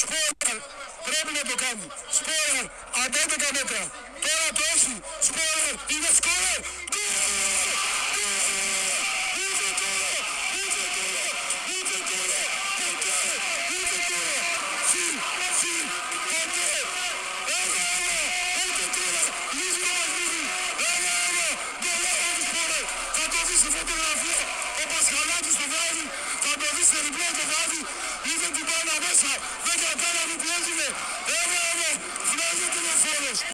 Σπόρα πρέπει να το κάνει. Σπόρα από 11 μέτρα. Τώρα το έχει. Σπόρα είναι σκόρ. Θα το δεις στη φωτογραφία ο Πασχαλάκης το βγάζει, θα το δεις στο διπλό το βγάζει, είδε That's it.